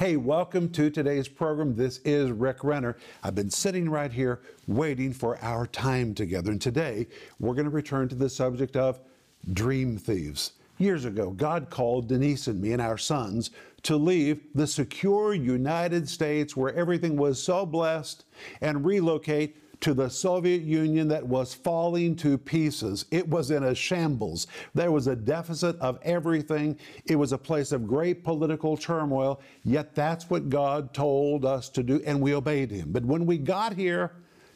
Hey, welcome to today's program. This is Rick Renner. I've been sitting right here waiting for our time together. And today we're going to return to the subject of dream thieves. Years ago, God called Denise and me and our sons to leave the secure United States where everything was so blessed and relocate to the Soviet Union that was falling to pieces. It was in a shambles. There was a deficit of everything. It was a place of great political turmoil, yet that's what God told us to do, and we obeyed Him. But when we got here,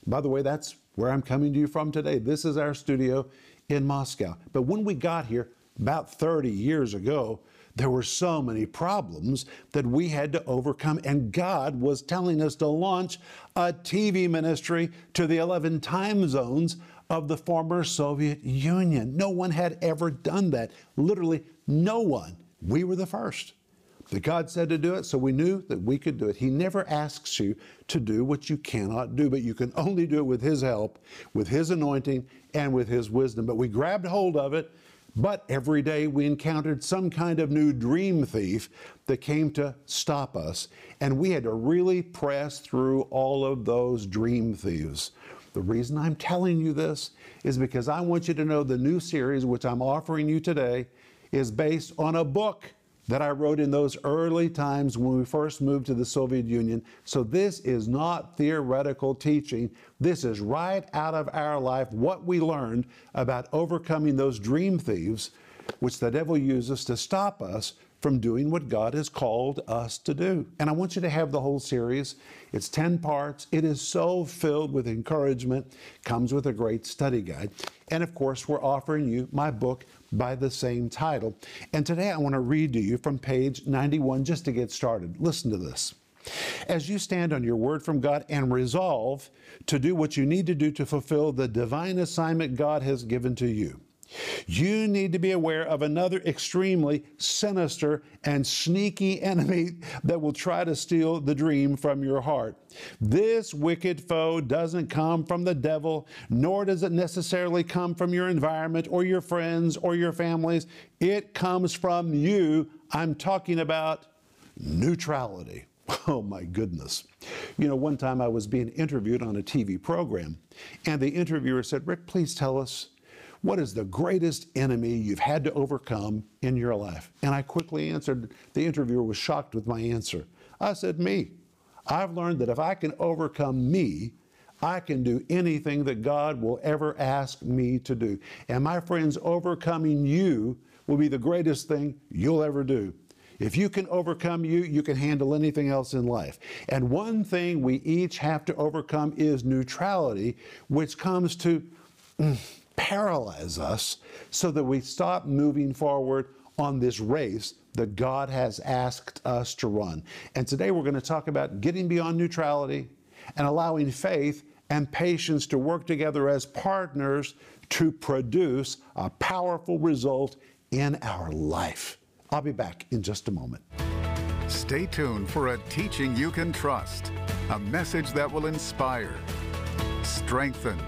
by the way, that's where I'm coming to you from today. This is our studio in Moscow. But when we got here, about 30 years ago, there were so many problems that we had to overcome. And God was telling us to launch a TV ministry to the 11 time zones of the former Soviet Union. No one had ever done that. Literally, no one. We were the first. That God said to do it, so we knew that we could do it. He never asks you to do what you cannot do, but you can only do it with His help, with His anointing, and with His wisdom. But we grabbed hold of it but every day we encountered some kind of new dream thief that came to stop us, and we had to really press through all of those dream thieves. The reason I'm telling you this is because I want you to know the new series, which I'm offering you today, is based on a book that I wrote in those early times when we first moved to the Soviet Union. So this is not theoretical teaching. This is right out of our life, what we learned about overcoming those dream thieves, which the devil uses to stop us from doing what God has called us to do. And I want you to have the whole series. It's 10 parts. It is so filled with encouragement, comes with a great study guide. And of course, we're offering you my book by the same title. And today I want to read to you from page 91 just to get started. Listen to this. As you stand on your word from God and resolve to do what you need to do to fulfill the divine assignment God has given to you, you need to be aware of another extremely sinister and sneaky enemy that will try to steal the dream from your heart. This wicked foe doesn't come from the devil, nor does it necessarily come from your environment or your friends or your families. It comes from you. I'm talking about neutrality. Oh my goodness. You know, one time I was being interviewed on a TV program, and the interviewer said, Rick, please tell us what is the greatest enemy you've had to overcome in your life? And I quickly answered. The interviewer was shocked with my answer. I said, Me. I've learned that if I can overcome me, I can do anything that God will ever ask me to do. And my friends, overcoming you will be the greatest thing you'll ever do. If you can overcome you, you can handle anything else in life. And one thing we each have to overcome is neutrality, which comes to. Mm, Paralyze us so that we stop moving forward on this race that God has asked us to run. And today we're going to talk about getting beyond neutrality and allowing faith and patience to work together as partners to produce a powerful result in our life. I'll be back in just a moment. Stay tuned for a teaching you can trust, a message that will inspire, strengthen,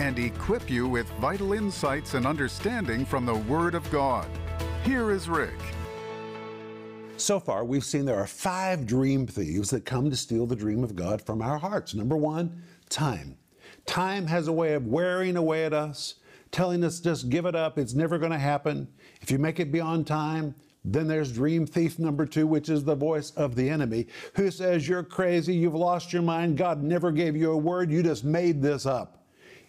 and equip you with vital insights and understanding from the Word of God. Here is Rick. So far, we've seen there are five dream thieves that come to steal the dream of God from our hearts. Number one, time. Time has a way of wearing away at us, telling us just give it up, it's never going to happen. If you make it beyond time, then there's dream thief number two, which is the voice of the enemy, who says, You're crazy, you've lost your mind, God never gave you a word, you just made this up.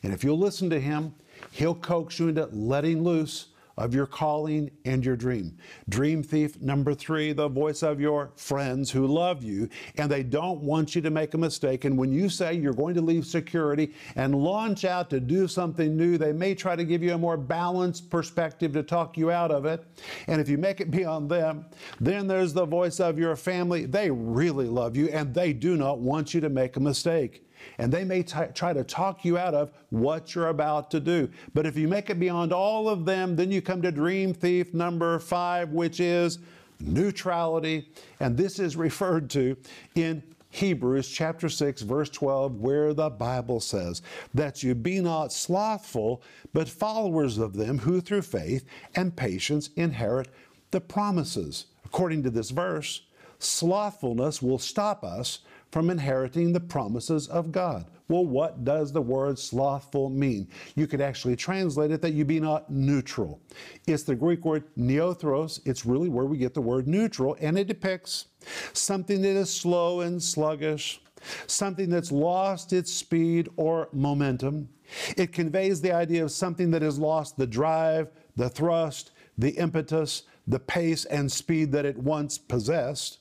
And if you'll listen to him, he'll coax you into letting loose of your calling and your dream. Dream thief number three, the voice of your friends who love you and they don't want you to make a mistake. And when you say you're going to leave security and launch out to do something new, they may try to give you a more balanced perspective to talk you out of it. And if you make it beyond them, then there's the voice of your family. They really love you and they do not want you to make a mistake and they may t- try to talk you out of what you're about to do. But if you make it beyond all of them, then you come to dream thief number five, which is neutrality. And this is referred to in Hebrews chapter 6, verse 12, where the Bible says, That you be not slothful, but followers of them who through faith and patience inherit the promises. According to this verse, slothfulness will stop us from inheriting the promises of God. Well, what does the word slothful mean? You could actually translate it that you be not neutral. It's the Greek word nothros. It's really where we get the word neutral, and it depicts something that is slow and sluggish, something that's lost its speed or momentum. It conveys the idea of something that has lost the drive, the thrust, the impetus, the pace and speed that it once possessed.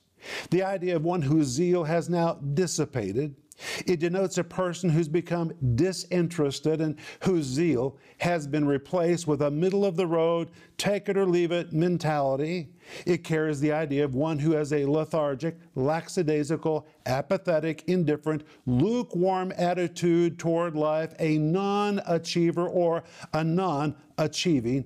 The idea of one whose zeal has now dissipated. It denotes a person who's become disinterested and whose zeal has been replaced with a middle of the road, take it or leave it mentality. It carries the idea of one who has a lethargic, lackadaisical, apathetic, indifferent, lukewarm attitude toward life, a non achiever or a non achieving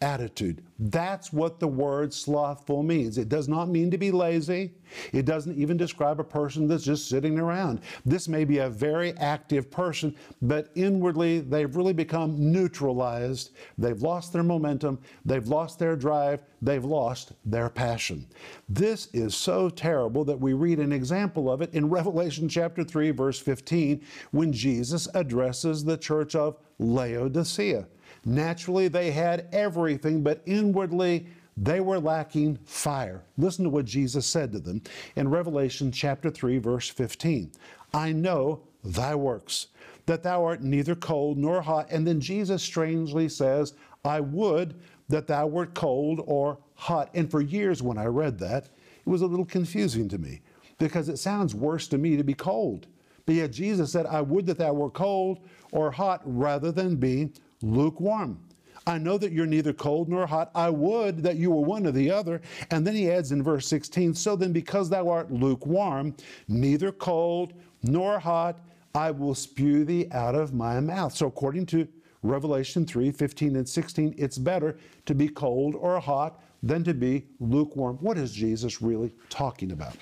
attitude. That's what the word slothful means. It does not mean to be lazy. It doesn't even describe a person that's just sitting around. This may be a very active person, but inwardly they've really become neutralized. They've lost their momentum, they've lost their drive, they've lost their passion. This is so terrible that we read an example of it in Revelation chapter 3 verse 15 when Jesus addresses the church of Laodicea. Naturally, they had everything, but inwardly, they were lacking fire. Listen to what Jesus said to them in Revelation chapter 3, verse 15. I know thy works, that thou art neither cold nor hot. And then Jesus strangely says, I would that thou wert cold or hot. And for years, when I read that, it was a little confusing to me because it sounds worse to me to be cold. But yet Jesus said, I would that thou were cold or hot rather than be lukewarm. I know that you're neither cold nor hot. I would that you were one or the other. And then he adds in verse 16, So then, because thou art lukewarm, neither cold nor hot, I will spew thee out of my mouth. So, according to Revelation 3 15 and 16, it's better to be cold or hot than to be lukewarm. What is Jesus really talking about?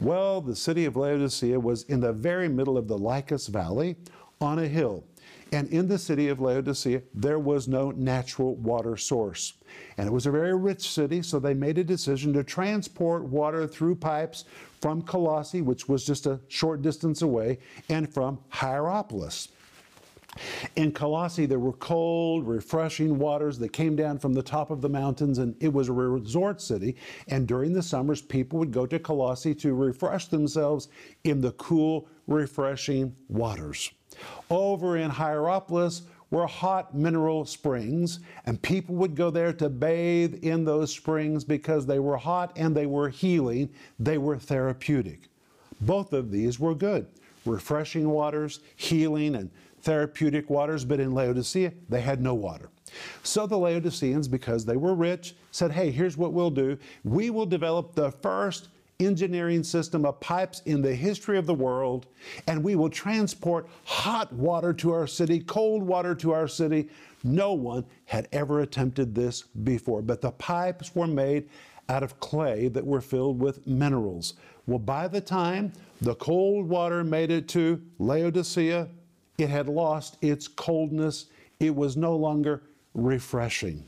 Well, the city of Laodicea was in the very middle of the Lycus Valley on a hill. And in the city of Laodicea, there was no natural water source. And it was a very rich city, so they made a decision to transport water through pipes from Colossae, which was just a short distance away, and from Hierapolis. In Colossae, there were cold, refreshing waters that came down from the top of the mountains, and it was a resort city. And during the summers, people would go to Colossae to refresh themselves in the cool, refreshing waters. Over in Hierapolis were hot mineral springs, and people would go there to bathe in those springs because they were hot and they were healing, they were therapeutic. Both of these were good refreshing waters, healing, and therapeutic waters, but in Laodicea, they had no water. So the Laodiceans, because they were rich, said, Hey, here's what we'll do. We will develop the first engineering system of pipes in the history of the world, and we will transport hot water to our city, cold water to our city. No one had ever attempted this before, but the pipes were made out of clay that were filled with minerals. Well, by the time the cold water made it to Laodicea, it had lost its coldness. It was no longer refreshing.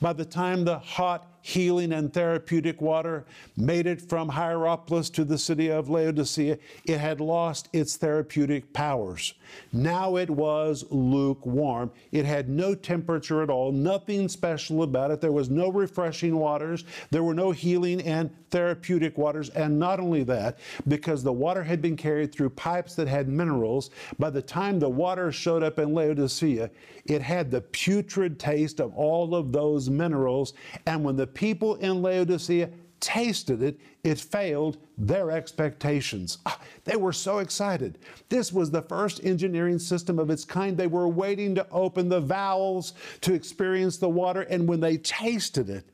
By the time the hot healing and therapeutic water made it from Hierapolis to the city of Laodicea, it had lost its therapeutic powers. Now it was lukewarm. It had no temperature at all, nothing special about it. There was no refreshing waters, there were no healing and therapeutic waters. And not only that, because the water had been carried through pipes that had minerals, by the time the water showed up in Laodicea, it had the putrid taste of all of those minerals. And when the people in Laodicea tasted it, it failed their expectations. Ah, they were so excited. This was the first engineering system of its kind. They were waiting to open the valves to experience the water, and when they tasted it,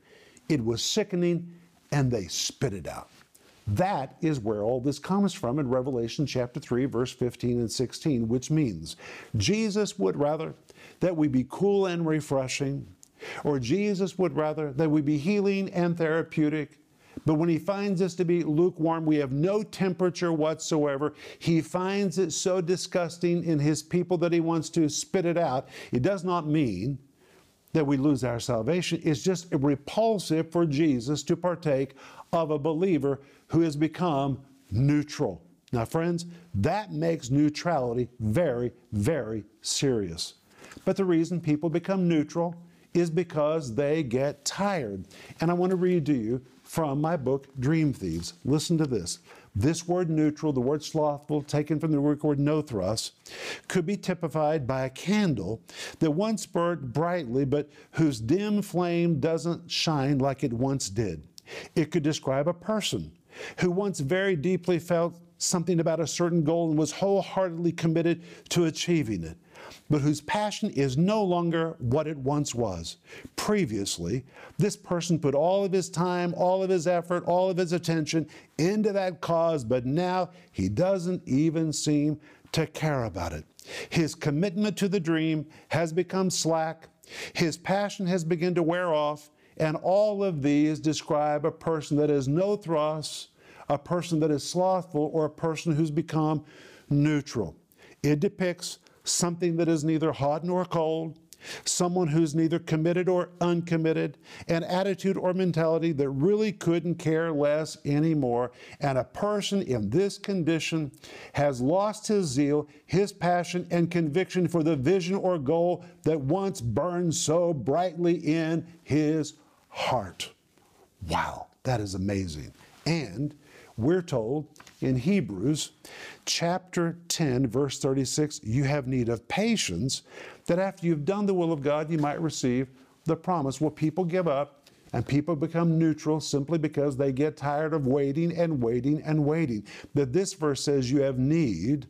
it was sickening and they spit it out. That is where all this comes from in Revelation chapter 3, verse 15 and 16, which means Jesus would rather that we be cool and refreshing or Jesus would rather that we be healing and therapeutic. But when he finds us to be lukewarm, we have no temperature whatsoever. He finds it so disgusting in his people that he wants to spit it out. It does not mean that we lose our salvation. It's just repulsive for Jesus to partake of a believer who has become neutral. Now, friends, that makes neutrality very, very serious. But the reason people become neutral is because they get tired. And I want to read to you from my book, Dream Thieves. Listen to this. This word neutral, the word slothful, taken from the Greek word nothros, could be typified by a candle that once burned brightly, but whose dim flame doesn't shine like it once did. It could describe a person who once very deeply felt something about a certain goal and was wholeheartedly committed to achieving it, but whose passion is no longer what it once was. Previously, this person put all of his time, all of his effort, all of his attention into that cause, but now he doesn't even seem to care about it. His commitment to the dream has become slack, his passion has begun to wear off, and all of these describe a person that has no thrust a person that is slothful, or a person who's become neutral. It depicts something that is neither hot nor cold, someone who's neither committed or uncommitted, an attitude or mentality that really couldn't care less anymore. And a person in this condition has lost his zeal, his passion, and conviction for the vision or goal that once burned so brightly in his heart. Wow, that is amazing. And we're told in Hebrews chapter 10, verse 36, you have need of patience, that after you've done the will of God, you might receive the promise. Well, people give up and people become neutral simply because they get tired of waiting and waiting and waiting. But this verse says you have need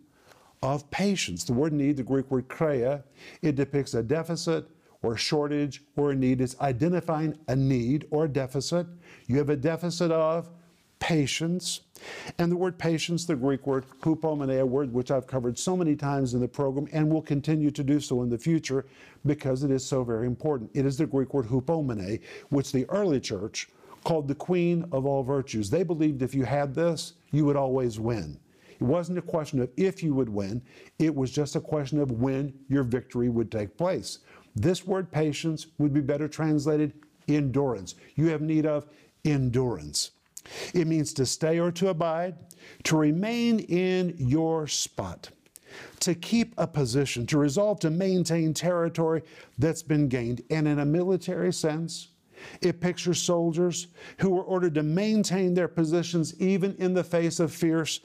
of patience. The word need, the Greek word kreia, it depicts a deficit or a shortage or a need. It's identifying a need or a deficit. You have a deficit of patience. And the word patience, the Greek word hupomene, a word which I've covered so many times in the program and will continue to do so in the future because it is so very important. It is the Greek word hupomene, which the early church called the queen of all virtues. They believed if you had this, you would always win. It wasn't a question of if you would win, it was just a question of when your victory would take place. This word patience would be better translated endurance. You have need of endurance. It means to stay or to abide, to remain in your spot, to keep a position, to resolve to maintain territory that's been gained. And in a military sense, it pictures soldiers who were ordered to maintain their positions even in the face of fierce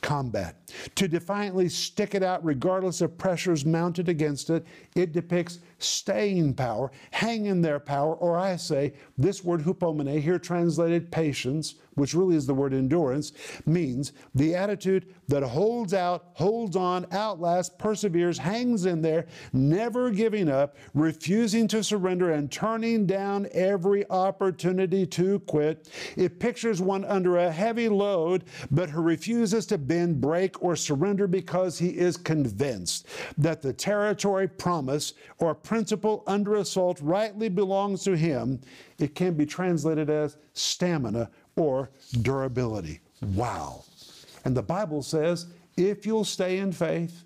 combat. To defiantly stick it out regardless of pressures mounted against it, it depicts staying power, hang in there power, or I say, this word hupomene, here translated patience, which really is the word endurance, means the attitude that holds out, holds on, outlasts, perseveres, hangs in there, never giving up, refusing to surrender, and turning down every opportunity to quit. It pictures one under a heavy load, but who refuses to bend, break, or surrender because he is convinced that the territory, promise, or principle under assault rightly belongs to him. It can be translated as stamina or durability. Wow. And the Bible says if you'll stay in faith,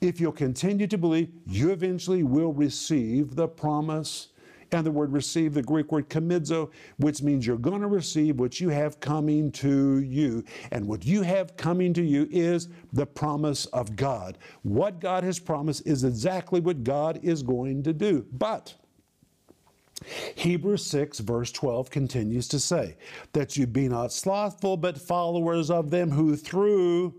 if you'll continue to believe, you eventually will receive the promise. And the word receive, the Greek word komidzo, which means you're going to receive what you have coming to you. And what you have coming to you is the promise of God. What God has promised is exactly what God is going to do. But Hebrews 6, verse 12 continues to say, That you be not slothful, but followers of them who through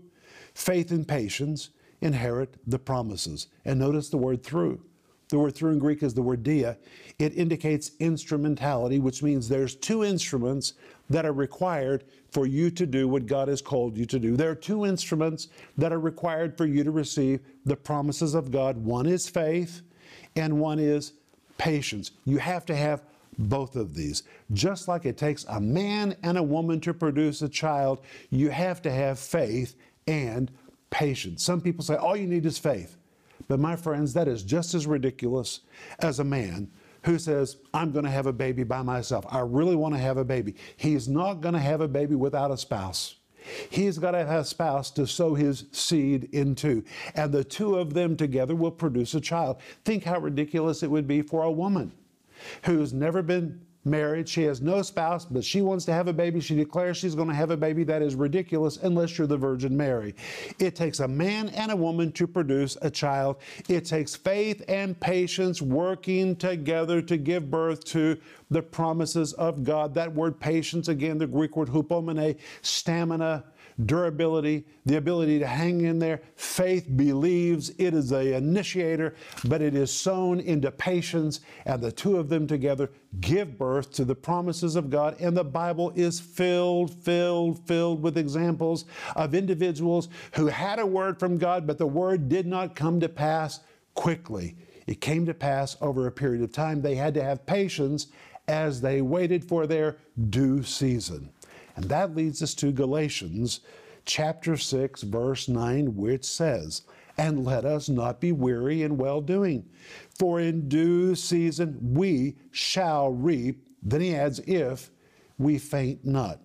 faith and patience inherit the promises. And notice the word through. The word through in Greek is the word dia. It indicates instrumentality, which means there's two instruments that are required for you to do what God has called you to do. There are two instruments that are required for you to receive the promises of God. One is faith, and one is patience. You have to have both of these. Just like it takes a man and a woman to produce a child, you have to have faith and patience. Some people say all you need is faith. But my friends, that is just as ridiculous as a man who says, I'm going to have a baby by myself. I really want to have a baby. He's not going to have a baby without a spouse. He's got to have a spouse to sow his seed into, and the two of them together will produce a child. Think how ridiculous it would be for a woman who's never been married. She has no spouse, but she wants to have a baby. She declares she's going to have a baby. That is ridiculous unless you're the Virgin Mary. It takes a man and a woman to produce a child. It takes faith and patience working together to give birth to the promises of God. That word patience, again, the Greek word hupomene, stamina, durability, the ability to hang in there. Faith believes it is the initiator, but it is sown into patience, and the two of them together give birth to the promises of God. And the Bible is filled, filled, filled with examples of individuals who had a word from God, but the word did not come to pass quickly. It came to pass over a period of time. They had to have patience as they waited for their due season. And that leads us to Galatians chapter 6, verse 9, which says, And let us not be weary in well doing, for in due season we shall reap. Then he adds, If we faint not.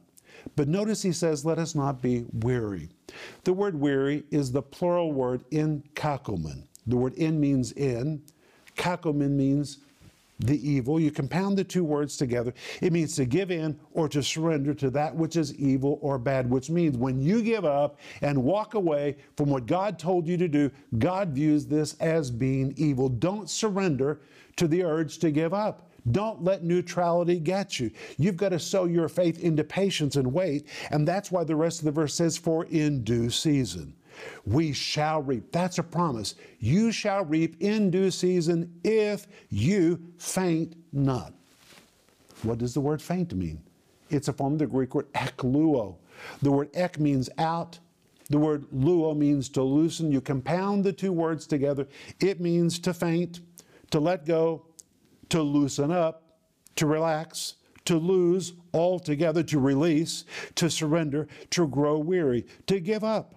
But notice he says, Let us not be weary. The word weary is the plural word in kakomen. The word in means in, kakomen means the evil. You compound the two words together. It means to give in or to surrender to that which is evil or bad, which means when you give up and walk away from what God told you to do, God views this as being evil. Don't surrender to the urge to give up. Don't let neutrality get you. You've got to sow your faith into patience and wait. And that's why the rest of the verse says, for in due season we shall reap. That's a promise. You shall reap in due season if you faint not. What does the word faint mean? It's a form of the Greek word ekluo. The word ek means out. The word luo means to loosen. You compound the two words together. It means to faint, to let go, to loosen up, to relax, to lose altogether, to release, to surrender, to grow weary, to give up.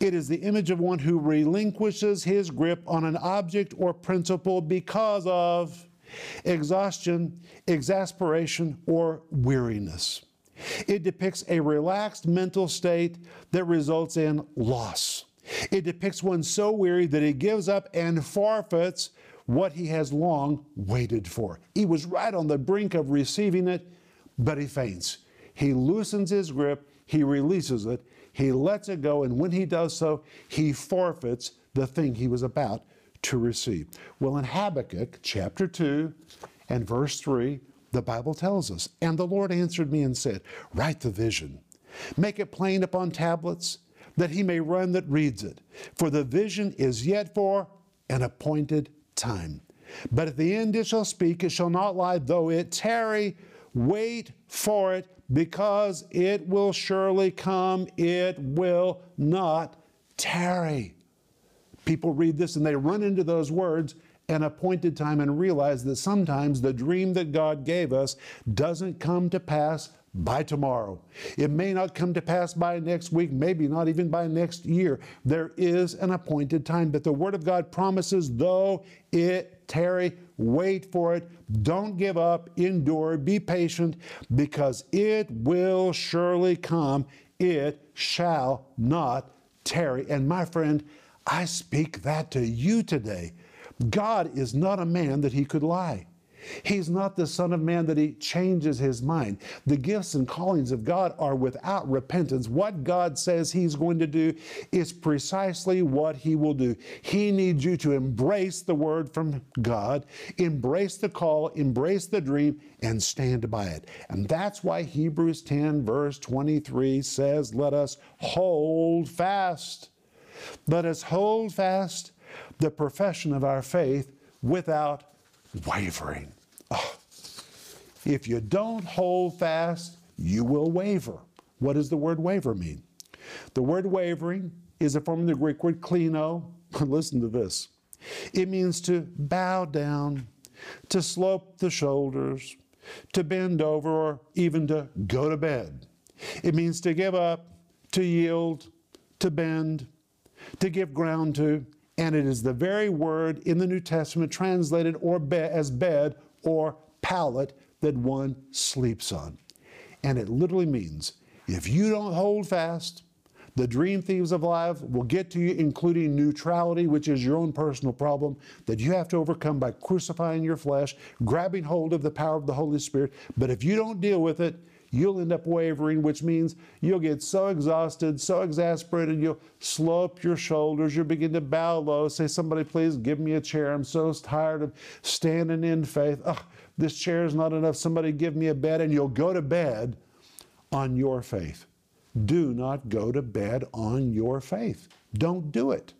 It is the image of one who relinquishes his grip on an object or principle because of exhaustion, exasperation, or weariness. It depicts a relaxed mental state that results in loss. It depicts one so weary that he gives up and forfeits what he has long waited for. He was right on the brink of receiving it, but he faints. He loosens his grip, he releases it, he lets it go, and when he does so, he forfeits the thing he was about to receive. Well, in Habakkuk chapter 2 and verse 3, the Bible tells us, And the Lord answered me and said, Write the vision, make it plain upon tablets, that he may run that reads it. For the vision is yet for an appointed time. But at the end it shall speak, it shall not lie, though it tarry, wait for it, because it will surely come, it will not tarry. People read this and they run into those words an appointed time and realize that sometimes the dream that God gave us doesn't come to pass by tomorrow. It may not come to pass by next week, maybe not even by next year. There is an appointed time, but the Word of God promises, though it tarry, wait for it, don't give up, endure, be patient, because it will surely come. It shall not tarry. And my friend, I speak that to you today. God is not a man that he could lie. He's not the Son of Man that he changes his mind. The gifts and callings of God are without repentance. What God says he's going to do is precisely what he will do. He needs you to embrace the word from God, embrace the call, embrace the dream, and stand by it. And that's why Hebrews 10, verse 23 says, Let us hold fast. Let us hold fast the profession of our faith without wavering. Oh, if you don't hold fast, you will waver. What does the word waver mean? The word wavering is a form of the Greek word klino. Listen to this. It means to bow down, to slope the shoulders, to bend over, or even to go to bed. It means to give up, to yield, to bend, to give ground to, and it is the very word in the New Testament translated or be, as bed or pallet that one sleeps on. And it literally means if you don't hold fast The dream thieves of life will get to you, including neutrality, which is your own personal problem that you have to overcome by crucifying your flesh, grabbing hold of the power of the Holy Spirit. But if you don't deal with it, you'll end up wavering, which means you'll get so exhausted, so exasperated, you'll slope your shoulders, you'll begin to bow low, say, Somebody, please give me a chair. I'm so tired of standing in faith. Ugh, this chair is not enough. Somebody give me a bed. And you'll go to bed on your faith. Do not go to bed on your faith. Don't do it.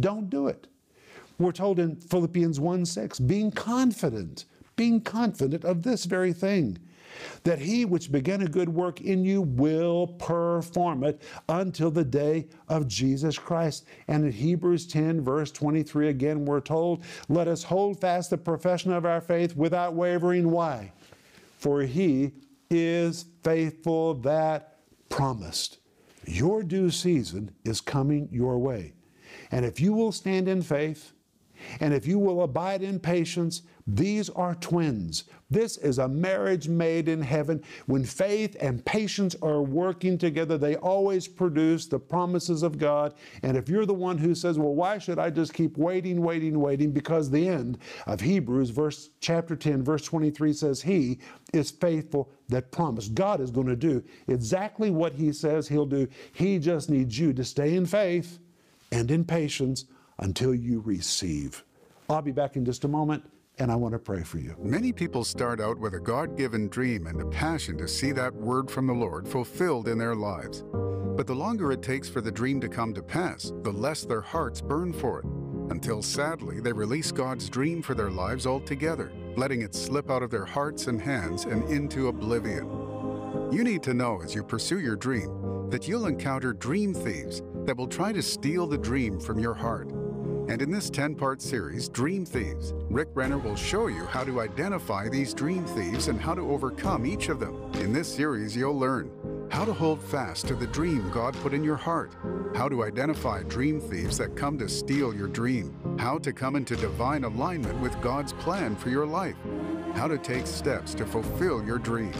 Don't do it. We're told in Philippians 1 6, being confident, being confident of this very thing that he which began a good work in you will perform it until the day of Jesus Christ. And in Hebrews 10, verse 23, again, we're told, Let us hold fast the profession of our faith without wavering. Why? For he is faithful that promised. Your due season is coming your way. And if you will stand in faith, and if you will abide in patience, these are twins. This is a marriage made in heaven. When faith and patience are working together, they always produce the promises of God. And if you're the one who says, Well, why should I just keep waiting, waiting, waiting? Because the end of Hebrews, verse chapter 10, verse 23 says, He is faithful that promised. God is going to do exactly what He says He'll do. He just needs you to stay in faith and in patience until you receive. I'll be back in just a moment and I want to pray for you. Many people start out with a God given dream and a passion to see that word from the Lord fulfilled in their lives. But the longer it takes for the dream to come to pass, the less their hearts burn for it, until sadly they release God's dream for their lives altogether, letting it slip out of their hearts and hands and into oblivion. You need to know as you pursue your dream that you'll encounter dream thieves that will try to steal the dream from your heart. And in this 10 part series, Dream Thieves, Rick Renner will show you how to identify these dream thieves and how to overcome each of them. In this series, you'll learn how to hold fast to the dream God put in your heart, how to identify dream thieves that come to steal your dream, how to come into divine alignment with God's plan for your life, how to take steps to fulfill your dream.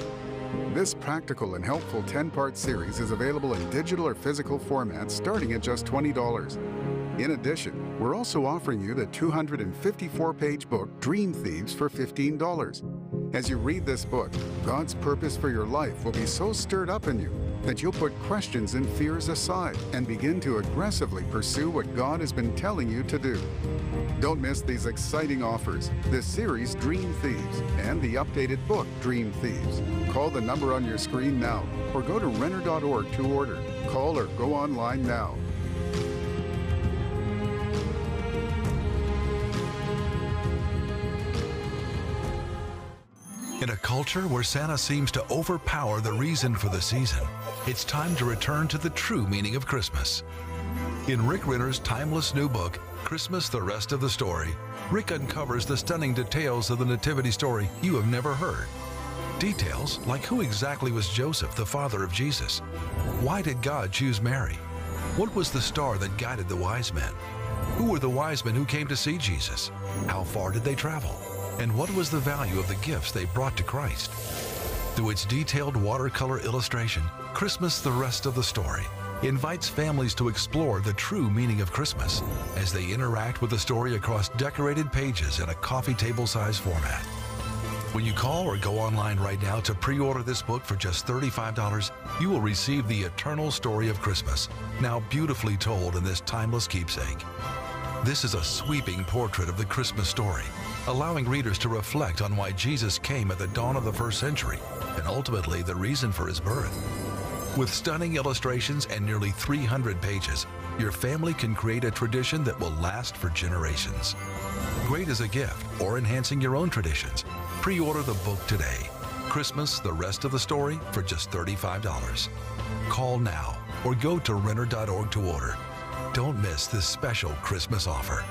This practical and helpful 10 part series is available in digital or physical formats starting at just $20. In addition, we're also offering you the 254 page book Dream Thieves for $15. As you read this book, God's purpose for your life will be so stirred up in you that you'll put questions and fears aside and begin to aggressively pursue what God has been telling you to do. Don't miss these exciting offers, the series Dream Thieves, and the updated book Dream Thieves. Call the number on your screen now or go to Renner.org to order. Call or go online now. In a culture where Santa seems to overpower the reason for the season, it's time to return to the true meaning of Christmas. In Rick Renner's timeless new book, Christmas The Rest of the Story, Rick uncovers the stunning details of the Nativity story you have never heard. Details like who exactly was Joseph, the father of Jesus? Why did God choose Mary? What was the star that guided the wise men? Who were the wise men who came to see Jesus? How far did they travel? And what was the value of the gifts they brought to Christ? Through its detailed watercolor illustration, Christmas the Rest of the Story invites families to explore the true meaning of Christmas as they interact with the story across decorated pages in a coffee table size format. When you call or go online right now to pre order this book for just $35, you will receive the eternal story of Christmas, now beautifully told in this timeless keepsake. This is a sweeping portrait of the Christmas story, allowing readers to reflect on why Jesus came at the dawn of the first century and ultimately the reason for his birth. With stunning illustrations and nearly 300 pages, your family can create a tradition that will last for generations. Great as a gift or enhancing your own traditions, pre order the book today. Christmas, the rest of the story for just $35. Call now or go to Renner.org to order. Don't miss this special Christmas offer.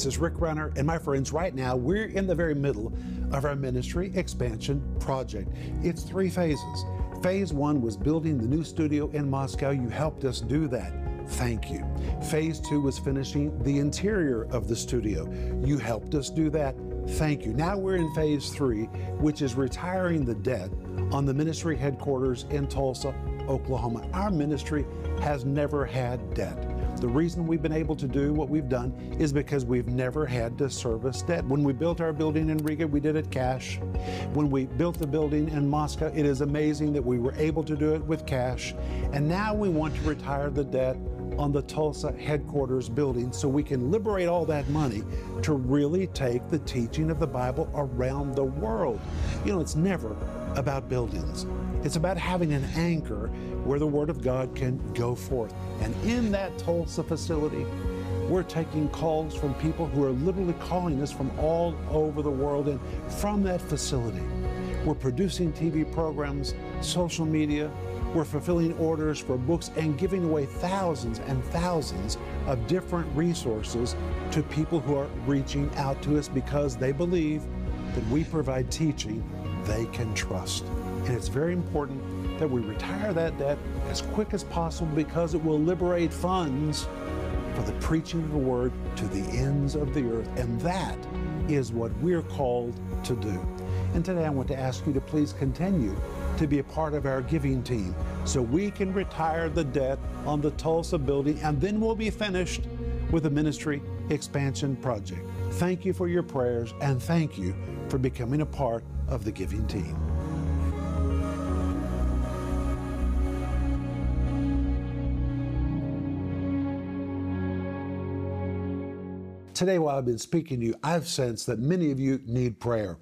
This is Rick Renner, and my friends, right now we're in the very middle of our ministry expansion project. It's three phases. Phase one was building the new studio in Moscow. You helped us do that. Thank you. Phase two was finishing the interior of the studio. You helped us do that. thank you. Now we're in phase three, which is retiring the debt on the ministry headquarters in Tulsa, Oklahoma. Our ministry has never had debt. The reason we've been able to do what we've done is because we've never had to service debt. When we built our building in Riga, we did it cash. When we built the building in Moscow, it is amazing that we were able to do it with cash. And now we want to retire the debt on the Tulsa headquarters building so we can liberate all that money to really take the teaching of the Bible around the world. You know, it's never about buildings. It's about having an anchor where the Word of God can go forth. And in that Tulsa facility, we're taking calls from people who are literally calling us from all over the world. And from that facility, we're producing TV programs, social media, we're fulfilling orders for books and giving away thousands and thousands of different resources to people who are reaching out to us because they believe that we provide teaching they can trust. And it's very important that we retire that debt as quick as possible because it will liberate funds for the preaching of the word to the ends of the earth. And that is what we're called to do. And today I want to ask you to please continue to be a part of our giving team so we can retire the debt on the Tulsa building and then we'll be finished with the ministry expansion project. Thank you for your prayers and thank you for becoming a part of the giving team. Today, while I've been speaking to you, I've sensed that many of you need prayer.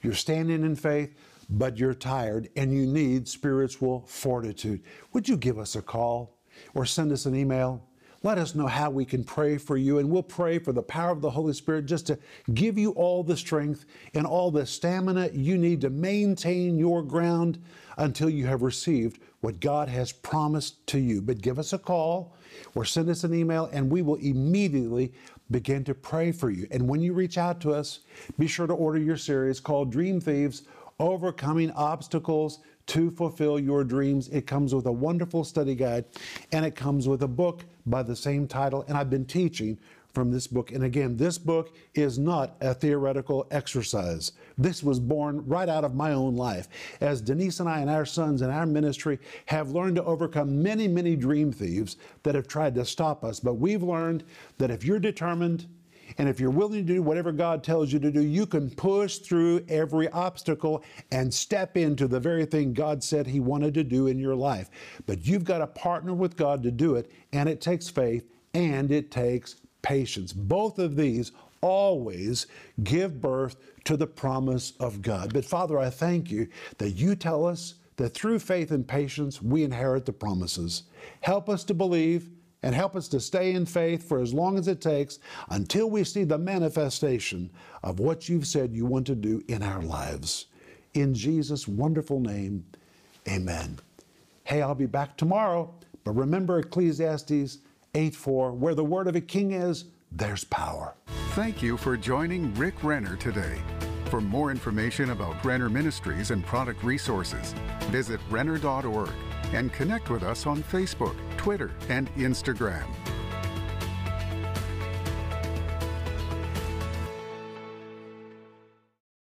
You're standing in faith, but you're tired and you need spiritual fortitude. Would you give us a call or send us an email? Let us know how we can pray for you, and we'll pray for the power of the Holy Spirit just to give you all the strength and all the stamina you need to maintain your ground until you have received what God has promised to you. But give us a call or send us an email, and we will immediately begin to pray for you. And when you reach out to us, be sure to order your series called Dream Thieves Overcoming Obstacles to Fulfill Your Dreams. It comes with a wonderful study guide and it comes with a book by the same title. And I've been teaching from this book. And again, this book is not a theoretical exercise. This was born right out of my own life. As Denise and I and our sons and our ministry have learned to overcome many, many dream thieves that have tried to stop us. But we've learned that if you're determined, and if you're willing to do whatever God tells you to do, you can push through every obstacle and step into the very thing God said He wanted to do in your life. But you've got to partner with God to do it, and it takes faith and it takes patience. Both of these always give birth to the promise of God. But Father, I thank you that you tell us that through faith and patience we inherit the promises. Help us to believe and help us to stay in faith for as long as it takes until we see the manifestation of what you've said you want to do in our lives. In Jesus' wonderful name, amen. Hey, I'll be back tomorrow, but remember Ecclesiastes 8 4, where the word of a king is, there's power. Thank you for joining Rick Renner today. For more information about Renner Ministries and product resources, visit renner.org and connect with us on Facebook, Twitter, and Instagram.